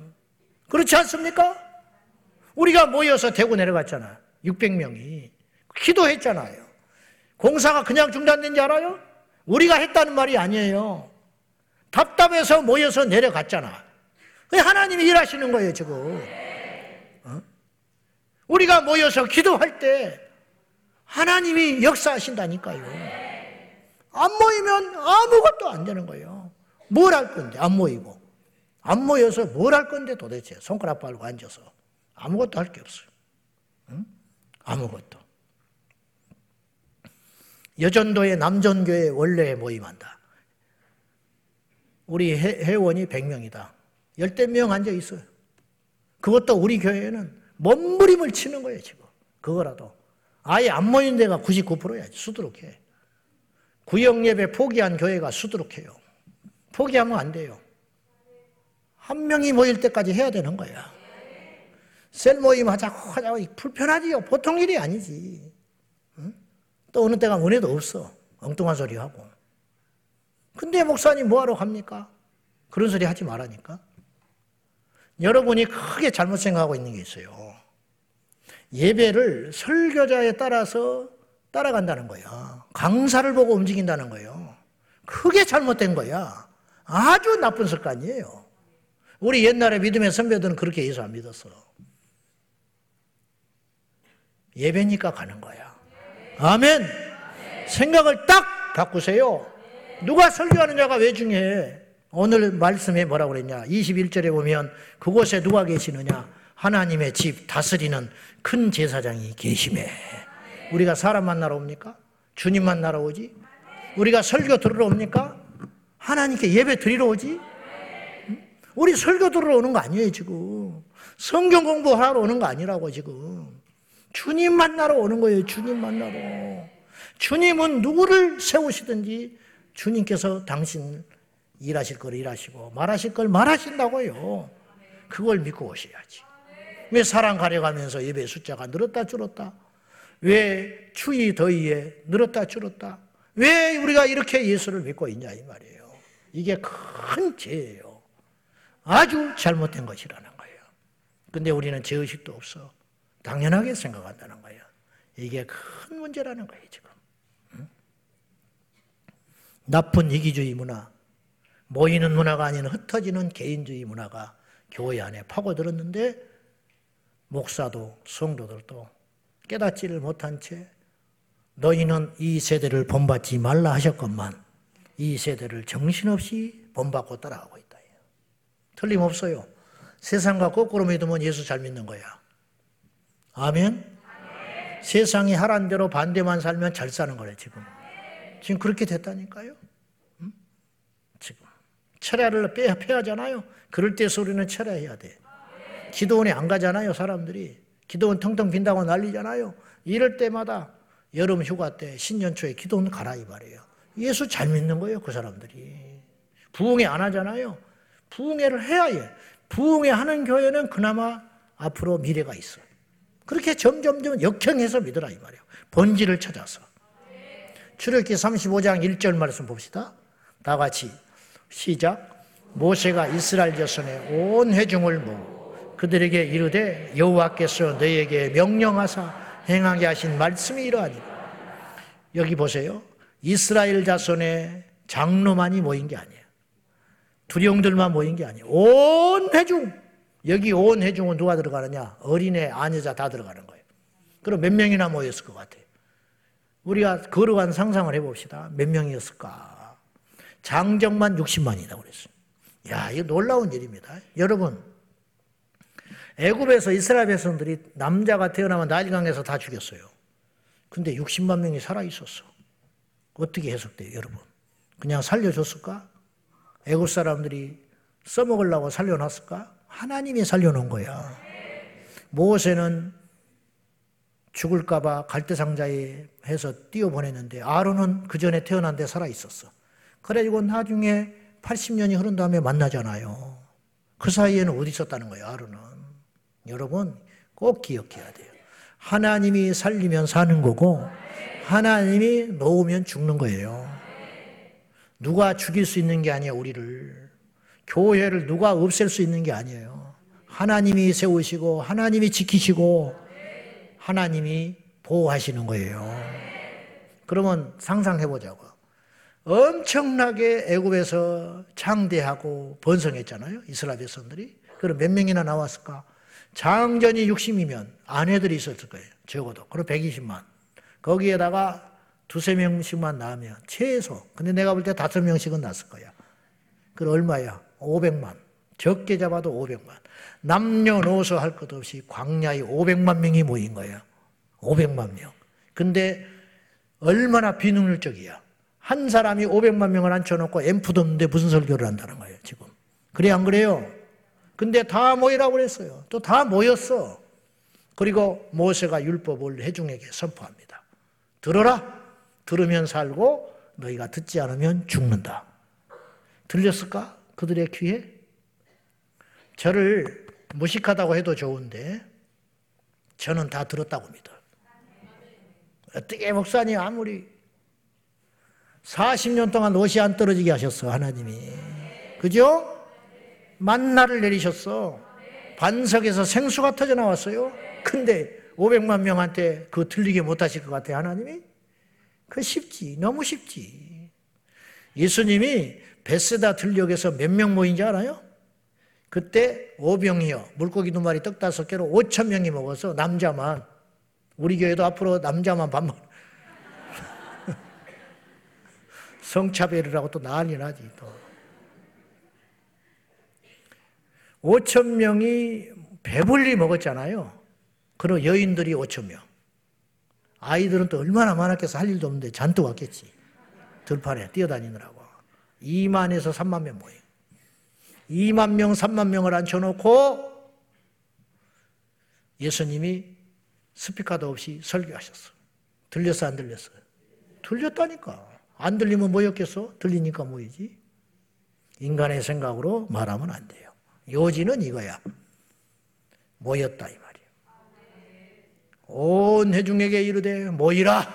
[SPEAKER 1] 그렇지 않습니까? 우리가 모여서 대구 내려갔잖아. 600명이. 기도했잖아요. 공사가 그냥 중단된 지 알아요? 우리가 했다는 말이 아니에요. 답답해서 모여서 내려갔잖아. 하나님이 일하시는 거예요, 지금. 어? 우리가 모여서 기도할 때 하나님이 역사하신다니까요. 안 모이면 아무것도 안 되는 거예요. 뭘 할 건데, 안 모이고. 안 모여서 뭘 할 건데 도대체 손가락 빨고 앉아서 아무것도 할 게 없어요. 응? 아무것도. 여전도의 남전교회 원래 모임한다. 우리 회원이 100명이다. 열댓 명 앉아 있어요. 그것도 우리 교회는 몸부림을 치는 거예요, 지금. 그거라도. 아예 안 모인 데가 99%야. 수두룩해. 구역 예배 포기한 교회가 수두룩해요. 포기하면 안 돼요. 한 명이 모일 때까지 해야 되는 거야. 셀 모임 하자고 하자고 불편하지요. 보통 일이 아니지. 응? 또 어느 때가 은혜도 없어. 엉뚱한 소리 하고. 근데 목사님 뭐하러 갑니까? 그런 소리 하지 말라니까. 여러분이 크게 잘못 생각하고 있는 게 있어요. 예배를 설교자에 따라서 따라간다는 거야. 강사를 보고 움직인다는 거예요. 크게 잘못된 거야. 아주 나쁜 습관이에요. 우리 옛날에 믿음의 선배들은 그렇게 예수 안 믿었어. 예배니까 가는 거야. 아멘. 생각을 딱 바꾸세요. 누가 설교하는 자가 왜 중요해? 오늘 말씀에 뭐라고 그랬냐? 21절에 보면 그곳에 누가 계시느냐? 하나님의 집 다스리는 큰 제사장이 계심에. 우리가 사람 만나러 옵니까? 주님 만나러 오지? 우리가 설교 들으러 옵니까? 하나님께 예배 드리러 오지? 우리 설교 들으러 오는 거 아니에요, 지금. 성경 공부하러 오는 거 아니라고, 지금. 주님 만나러 오는 거예요, 주님 만나러. 주님은 누구를 세우시든지 주님께서 당신 일하실 걸 일하시고 말하실 걸 말하신다고요. 그걸 믿고 오셔야지. 왜 사랑 가려가면서 예배 숫자가 늘었다 줄었다? 왜 추위 더위에 늘었다 줄었다? 왜 우리가 이렇게 예수를 믿고 있냐 이 말이에요. 이게 큰 죄예요. 아주 잘못된 것이라는 거예요. 근데 우리는 죄의식도 없어. 당연하게 생각한다는 거예요. 이게 큰 문제라는 거예요, 지금. 응? 나쁜 이기주의 문화, 모이는 문화가 아닌 흩어지는 개인주의 문화가 교회 안에 파고들었는데 목사도 성도들도 깨닫지를 못한 채 너희는 이 세대를 본받지 말라 하셨건만 이 세대를 정신없이 본받고 따라가고 있다. 틀림없어요. 세상과 거꾸로 믿으면 예수 잘 믿는 거야. 아멘? 세상이 하란 대로 반대만 살면 잘 사는 거래, 지금. 지금 그렇게 됐다니까요. 철야를 빼, 빼야잖아요. 그럴 때 소리는 철야해야 돼. 기도원에 안 가잖아요, 사람들이. 기도원 텅텅 빈다고 난리잖아요. 이럴 때마다 여름 휴가 때, 신년 초에 기도원 가라, 이 말이에요. 예수 잘 믿는 거예요, 그 사람들이. 부흥회 안 하잖아요. 부흥회를 해야 해. 부흥회 하는 교회는 그나마 앞으로 미래가 있어. 그렇게 점점점 역행해서 믿으라, 이 말이에요. 본질을 찾아서. 출애기 35장 1절 말씀 봅시다. 다 같이 시작. 모세가 이스라엘 자손의 온 회중을 모으 그들에게 이르되 여호와께서 너희에게 명령하사 행하게 하신 말씀이 이러하니 여기 보세요. 이스라엘 자손의 장로만이 모인 게 아니에요. 두령들만 모인 게 아니에요. 온 회중. 여기 온 회중은 누가 들어가느냐? 어린애, 아녀자 다 들어가는 거예요. 그럼 몇 명이나 모였을 것 같아요? 우리가 걸어간 상상을 해봅시다. 몇 명이었을까? 장정만 60만이다 그랬어요. 야, 이거 놀라운 일입니다. 여러분, 애굽에서 이스라엘 백성들이 남자가 태어나면 나일강에서 다 죽였어요. 근데 60만 명이 살아 있었어. 어떻게 해석돼요, 여러분? 그냥 살려줬을까? 애국 사람들이 써먹으려고 살려놨을까? 하나님이 살려놓은 거야. 모세는 죽을까봐 갈대상자에 해서 띄워보냈는데 아론은 그 전에 태어난 데 살아 있었어. 그래가지고 나중에 80년이 흐른 다음에 만나잖아요. 그 사이에는 어디 있었다는 거예요, 아론은. 여러분, 꼭 기억해야 돼요. 하나님이 살리면 사는 거고, 하나님이 놓으면 죽는 거예요. 누가 죽일 수 있는 게 아니에요, 우리를. 교회를 누가 없앨 수 있는 게 아니에요. 하나님이 세우시고, 하나님이 지키시고, 하나님이 보호하시는 거예요. 그러면 상상해 보자고. 엄청나게 애굽에서 장대하고 번성했잖아요. 이스라엘 백성들이. 그럼 몇 명이나 나왔을까? 장전이 60이면 아내들이 있었을 거예요. 적어도. 그럼 120만. 거기에다가 두세 명씩만 나오면 최소. 근데 내가 볼 때 다섯 명씩은 났을 거야. 그럼 얼마야? 500만. 적게 잡아도 500만. 남녀노소 할 것 없이 광야에 500만 명이 모인 거야. 500만 명. 근데 얼마나 비능률적이야. 한 사람이 500만 명을 앉혀놓고 앰프도 없는데 무슨 설교를 한다는 거예요, 지금. 그래, 안 그래요? 근데 다 모이라고 그랬어요. 또 다 모였어. 그리고 모세가 율법을 해중에게 선포합니다. 들어라. 들으면 살고 너희가 듣지 않으면 죽는다. 들렸을까? 그들의 귀에? 저를 무식하다고 해도 좋은데 저는 다 들었다고 믿어요. 어떻게 목사님 아무리 40년 동안 옷이 안 떨어지게 하셨어, 하나님이. 그죠? 만나를 내리셨어. 반석에서 생수가 터져 나왔어요. 근데 500만 명한테 그 들리게 못 하실 것 같아요, 하나님이? 그 쉽지. 너무 쉽지. 예수님이 베스다 들녘에서 몇 명 모인지 알아요? 그때 오병이요. 물고기 두 마리 떡 다섯 개로 5천 명이 먹어서 남자만 우리 교회도 앞으로 남자만 밥 먹. 성차별이라고 또 난리 나지 또. 5천 명이 배불리 먹었잖아요. 그리고 여인들이 5천 명. 아이들은 또 얼마나 많았겠어. 할 일도 없는데 잔뜩 왔겠지. 들판에 뛰어다니느라고. 2만에서 3만 명 모여. 2만 명, 3만 명을 앉혀놓고 예수님이 스피커도 없이 설교하셨어. 들렸어, 안 들렸어? 들렸다니까. 안 들리면 뭐였겠어? 들리니까 뭐이지? 인간의 생각으로 말하면 안 돼요. 요지는 이거야. 모였다 이 말이에요. 온 회중에게 이르되 모이라.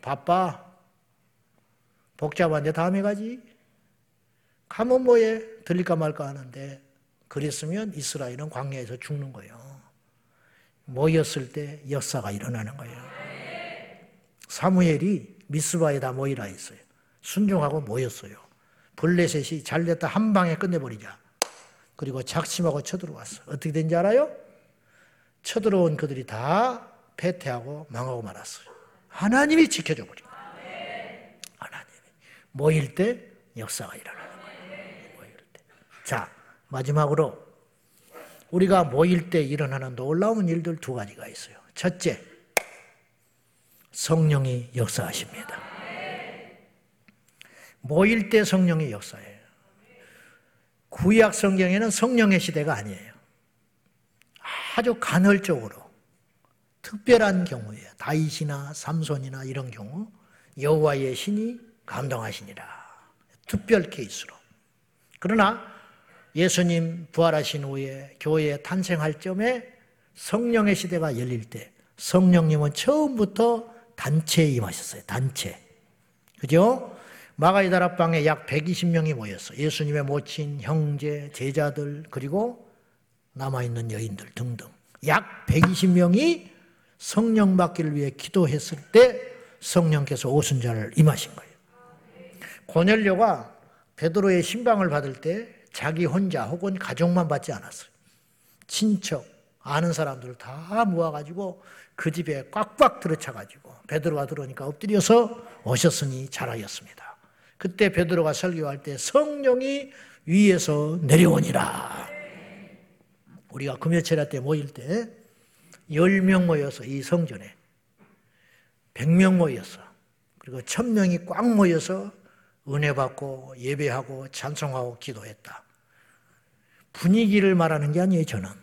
[SPEAKER 1] 바빠. 복잡한데 다음에 가지. 가면 뭐해? 들릴까 말까 하는데 그랬으면 이스라엘은 광야에서 죽는 거예요. 모였을 때 역사가 일어나는 거예요. 사무엘이 미스바에 다 모이라 했어요. 순종하고 모였어요. 블레셋이 잘됐다 한 방에 끝내버리자. 그리고 작심하고 쳐들어왔어. 어떻게 된지 알아요? 쳐들어온 그들이 다 패퇴하고 망하고 말았어요. 하나님이 지켜줘 버린 거예요. 하나님이. 모일 때 역사가 일어나는 거예요. 모일 때. 자, 마지막으로 우리가 모일 때 일어나는 놀라운 일들 두 가지가 있어요. 첫째, 성령이 역사하십니다. 모일 때 성령이 역사해요. 구약 성경에는 성령의 시대가 아니에요. 아주 간헐적으로 특별한 경우에 다윗이나 삼손이나 이런 경우 여호와의 신이 감동하시니라. 특별 케이스로. 그러나 예수님 부활하신 후에 교회에 탄생할 점에 성령의 시대가 열릴 때 성령님은 처음부터 단체에 임하셨어요. 단체. 그죠? 마가이 다락방에 약 120명이 모였어. 예수님의 모친, 형제, 제자들, 그리고 남아있는 여인들 등등. 약 120명이 성령 받기를 위해 기도했을 때 성령께서 오순절을 임하신 거예요. 고넬료가 베드로의 신방을 받을 때 자기 혼자 혹은 가족만 받지 않았어요. 친척, 아는 사람들 다 모아가지고 그 집에 꽉꽉 들어차가지고 베드로가 들어오니까 엎드려서 오셨으니 잘하였습니다. 그때 베드로가 설교할 때 성령이 위에서 내려오니라. 우리가 금요철야 때 모일 때 10명 모여서 이 성전에 100명 모여서 그리고 1000명이 꽉 모여서 은혜 받고 예배하고 찬송하고 기도했다. 분위기를 말하는 게 아니에요, 저는.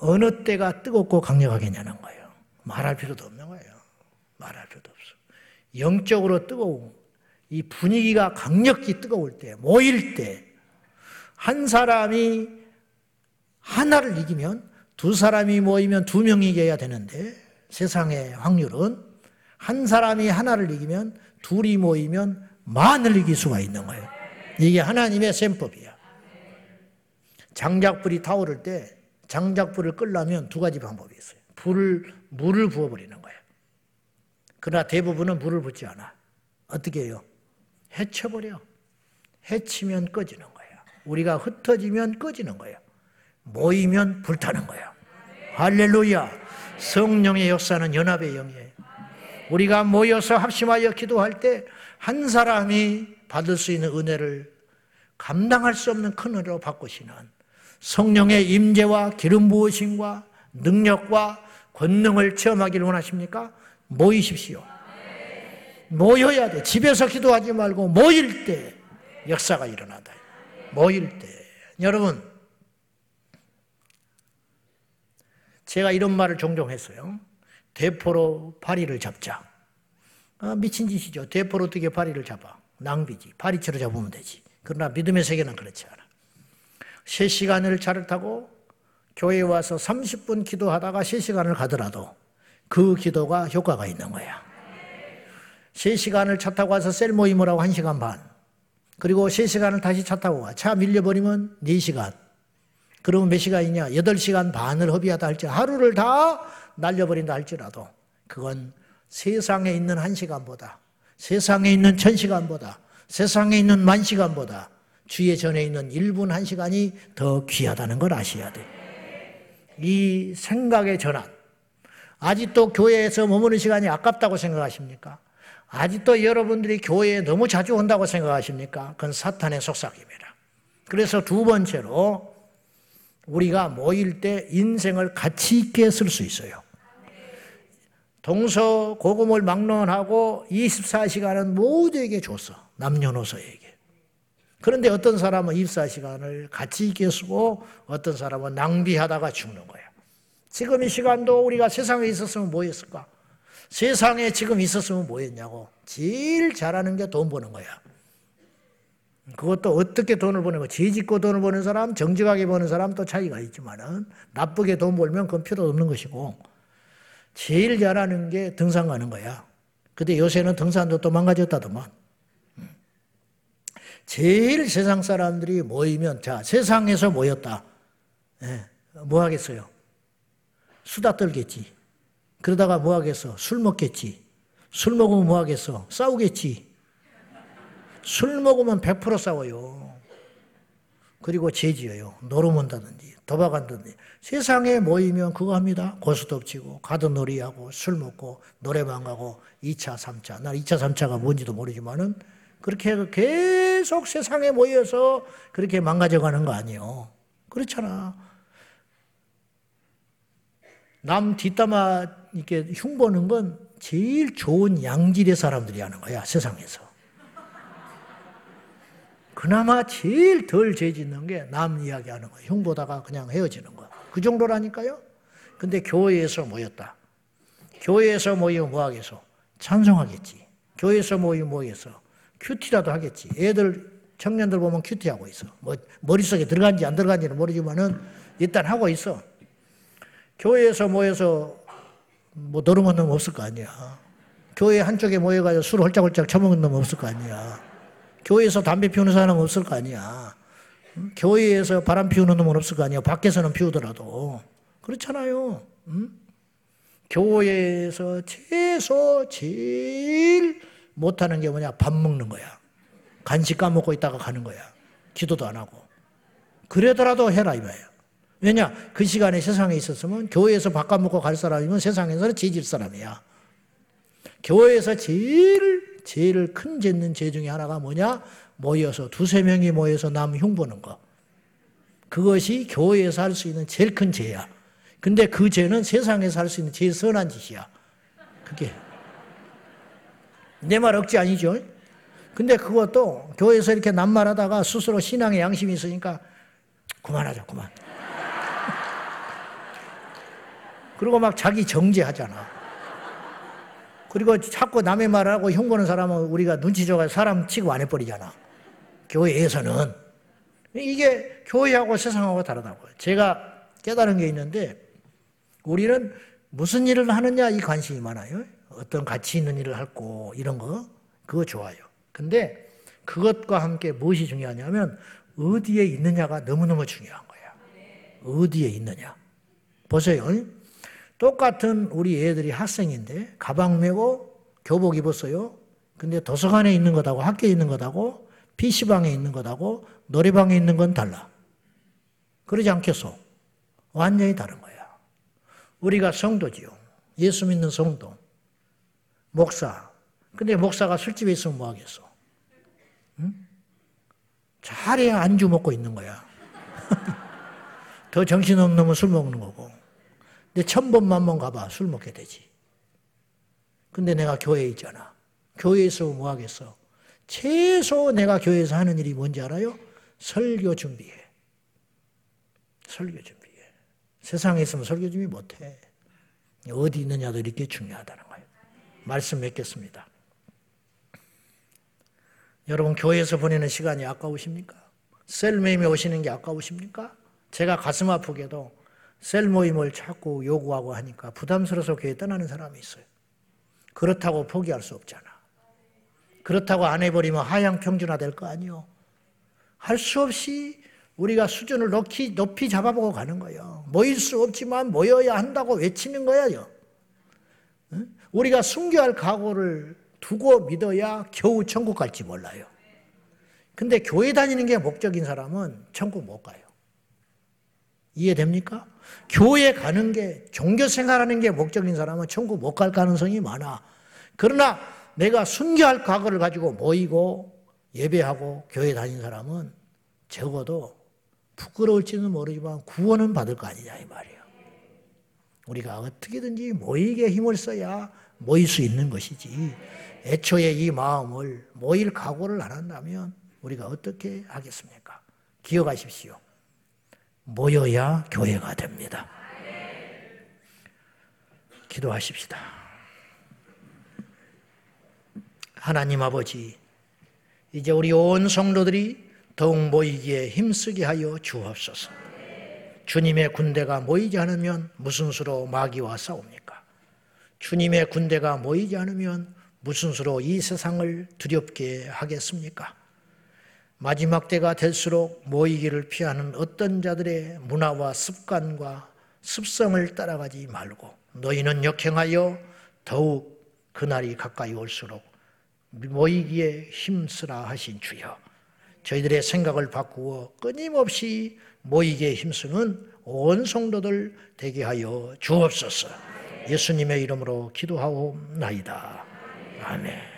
[SPEAKER 1] 어느 때가 뜨겁고 강력하겠냐는 거예요. 말할 필요도 없는 거예요. 말할 필요도 없어. 영적으로 뜨거운 이 분위기가 강력히 뜨거울 때, 모일 때, 한 사람이 하나를 이기면 두 사람이 모이면 두 명이 이겨야 되는데 세상의 확률은 한 사람이 하나를 이기면 둘이 모이면 만을 이길 수가 있는 거예요. 이게 하나님의 셈법이야. 장작불이 타오를 때 장작불을 끌려면 두 가지 방법이 있어요. 불을, 물을 부어버리는 거예요. 그러나 대부분은 물을 붓지 않아. 어떻게 해요? 해쳐버려. 해치면 꺼지는 거예요. 우리가 흩어지면 꺼지는 거예요. 모이면 불타는 거예요. 할렐루야. 성령의 역사는 연합의 영이에요. 우리가 모여서 합심하여 기도할 때 한 사람이 받을 수 있는 은혜를 감당할 수 없는 큰 은혜로 바꾸시는 성령의 임재와 기름 부으심과 능력과 권능을 체험하기를 원하십니까? 모이십시오. 모여야 돼. 집에서 기도하지 말고 모일 때 역사가 일어나다. 모일 때. 여러분, 제가 이런 말을 종종 했어요. 대포로 파리를 잡자. 아, 미친 짓이죠. 대포로 어떻게 파리를 잡아? 낭비지. 파리채로 잡으면 되지. 그러나 믿음의 세계는 그렇지 않아. 3시간을 차를 타고 교회에 와서 30분 기도하다가 3시간을 가더라도 그 기도가 효과가 있는 거야. 3시간을 차 타고 와서 셀 모임을 하고 1시간 반. 그리고 3시간을 다시 차 타고 와. 차 밀려버리면 4시간. 그러면 몇 시간이냐? 8시간 반을 허비하다 할지 하루를 다 날려버린다 할지라도 그건 세상에 있는 1시간보다 세상에 있는 1000시간보다 세상에 있는 만시간보다 주의 전에 있는 1분 1시간이 더 귀하다는 걸 아셔야 돼. 이 생각의 전환. 아직도 교회에서 머무는 시간이 아깝다고 생각하십니까? 아직도 여러분들이 교회에 너무 자주 온다고 생각하십니까? 그건 사탄의 속삭입니다. 그래서 두 번째로 우리가 모일 때 인생을 가치 있게 쓸 수 있어요. 동서 고금을 막론하고 24시간은 모두에게 줬어. 남녀노소에게. 그런데 어떤 사람은 24시간을 가치 있게 쓰고 어떤 사람은 낭비하다가 죽는 거야. 지금 이 시간도 우리가 세상에 있었으면 뭐 했을까? 세상에 지금 있었으면 뭐 했냐고. 제일 잘하는 게 돈 버는 거야. 그것도 어떻게 돈을 버는 거. 죄 짓고 돈을 버는 사람, 정직하게 버는 사람 또 차이가 있지만은 나쁘게 돈 벌면 그건 필요 없는 것이고 제일 잘하는 게 등산 가는 거야. 근데 요새는 등산도 또 망가졌다더만. 제일 세상 사람들이 모이면, 자, 세상에서 모였다. 예, 뭐 하겠어요? 수다 떨겠지. 그러다가 뭐 하겠어? 술 먹겠지. 술 먹으면 뭐 하겠어? 싸우겠지. 술 먹으면 100% 싸워요. 그리고 죄지어요. 노름한다든지, 도박한다든지. 세상에 모이면 그거 합니다. 고스톱 치고, 가든놀이하고, 술 먹고, 노래방 가고, 2차, 3차. 난 2차, 3차가 뭔지도 모르지만은, 그렇게 계속 세상에 모여서 그렇게 망가져 가는 거 아니에요. 그렇잖아. 남 뒷담화 이렇게 흉보는 건 제일 좋은 양질의 사람들이 하는 거야, 세상에서. 그나마 제일 덜 죄짓는 게 남 이야기하는 거예요. 흉보다가 그냥 헤어지는 거. 그 정도라니까요. 근데 교회에서 모였다. 교회에서 모이면 뭐 하겠어? 찬송하겠지. 교회에서 모이면 뭐 하겠어? 큐티라도 하겠지. 애들 청년들 보면 큐티하고 있어. 뭐 머릿속에 들어간지 안 들어간지는 모르지만은 일단 하고 있어. 교회에서 모여서 뭐 노름한 놈 없을 거 아니야. 교회 한쪽에 모여가지고 술 홀짝홀짝 처먹는 놈 없을 거 아니야. 교회에서 담배 피우는 사람 없을 거 아니야. 교회에서 바람 피우는 놈은 없을 거 아니야. 밖에서는 피우더라도. 그렇잖아요. 응? 교회에서 최소 제일 못하는 게 뭐냐? 밥 먹는 거야. 간식 까먹고 있다가 가는 거야. 기도도 안 하고. 그러더라도 해라 이거예요. 왜냐? 그 시간에 세상에 있었으면 교회에서 밥 까먹고 갈 사람이면 세상에서는 죄질 사람이야. 교회에서 제일 제일 큰 죄는 죄 중에 하나가 뭐냐? 모여서 두세 명이 모여서 남 흉보는 거. 그것이 교회에서 할 수 있는 제일 큰 죄야. 근데 그 죄는 세상에서 할 수 있는 제일 선한 짓이야. 그게. 내 말 억지 아니죠? 근데 그것도 교회에서 이렇게 남말하다가 스스로 신앙의 양심이 있으니까 그만하자, 그만. 그리고 막 자기 정죄하잖아. 그리고 자꾸 남의 말을 하고 흉보는 사람은 우리가 눈치 줘가지고 사람 취급 안 해버리잖아. 교회에서는. 이게 교회하고 세상하고 다르다고요. 제가 깨달은 게 있는데 우리는 무슨 일을 하느냐 이 관심이 많아요. 어떤 가치 있는 일을 할고 이런 거 그거 좋아요. 근데 그것과 함께 무엇이 중요하냐면 어디에 있느냐가 너무너무 중요한 거야. 어디에 있느냐. 보세요. 똑같은 우리 애들이 학생인데 가방 메고 교복 입었어요. 근데 도서관에 있는 것하고 학교에 있는 것하고 PC방에 있는 것하고 노래방에 있는 건 달라. 그러지 않겠소? 완전히 다른 거야. 우리가 성도지요. 예수 믿는 성도. 목사. 근데 목사가 술집에 있으면 뭐 하겠어? 응? 잘해야 안주 먹고 있는 거야. 더 정신없는 놈은 술 먹는 거고. 근데 천 번만 번 가봐. 술 먹게 되지. 근데 내가 교회에 있잖아. 교회에서 뭐 하겠어? 최소 내가 교회에서 하는 일이 뭔지 알아요? 설교 준비해. 설교 준비해. 세상에 있으면 설교 준비 못해. 어디 있느냐도 이렇게 중요하다는 거예요. 말씀 맺겠습니다. 여러분 교회에서 보내는 시간이 아까우십니까? 셀 모임에 오시는 게 아까우십니까? 제가 가슴 아프게도 셀 모임을 자꾸 요구하고 하니까 부담스러워서 교회 떠나는 사람이 있어요. 그렇다고 포기할 수 없잖아. 그렇다고 안 해버리면 하향 평준화 될 거 아니요. 할 수 없이 우리가 수준을 높이, 높이 잡아보고 가는 거예요. 모일 수 없지만 모여야 한다고 외치는 거예요. 우리가 순교할 각오를 두고 믿어야 겨우 천국 갈지 몰라요. 근데 교회 다니는 게 목적인 사람은 천국 못 가요. 이해됩니까? 교회 가는 게, 종교 생활하는 게 목적인 사람은 천국 못 갈 가능성이 많아. 그러나 내가 순교할 각오를 가지고 모이고 예배하고 교회 다닌 사람은 적어도 부끄러울지는 모르지만 구원은 받을 거 아니냐 이 말이에요. 우리가 어떻게든지 모이게 힘을 써야 모일 수 있는 것이지. 애초에 이 마음을 모일 각오를 안 한다면 우리가 어떻게 하겠습니까? 기억하십시오. 모여야 교회가 됩니다. 기도하십시다. 하나님 아버지, 이제 우리 온 성도들이 더욱 모이기에 힘쓰게 하여 주옵소서. 주님의 군대가 모이지 않으면 무슨 수로 마귀와 싸웁니까? 주님의 군대가 모이지 않으면 무슨 수로 이 세상을 두렵게 하겠습니까? 마지막 때가 될수록 모이기를 피하는 어떤 자들의 문화와 습관과 습성을 따라가지 말고 너희는 역행하여 더욱 그날이 가까이 올수록 모이기에 힘쓰라 하신 주여 저희들의 생각을 바꾸어 끊임없이 모이기에 힘쓰는 온 성도들 되게 하여 주옵소서 예수님의 이름으로 기도하옵나이다. 아멘.